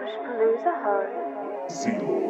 Lose a Heart.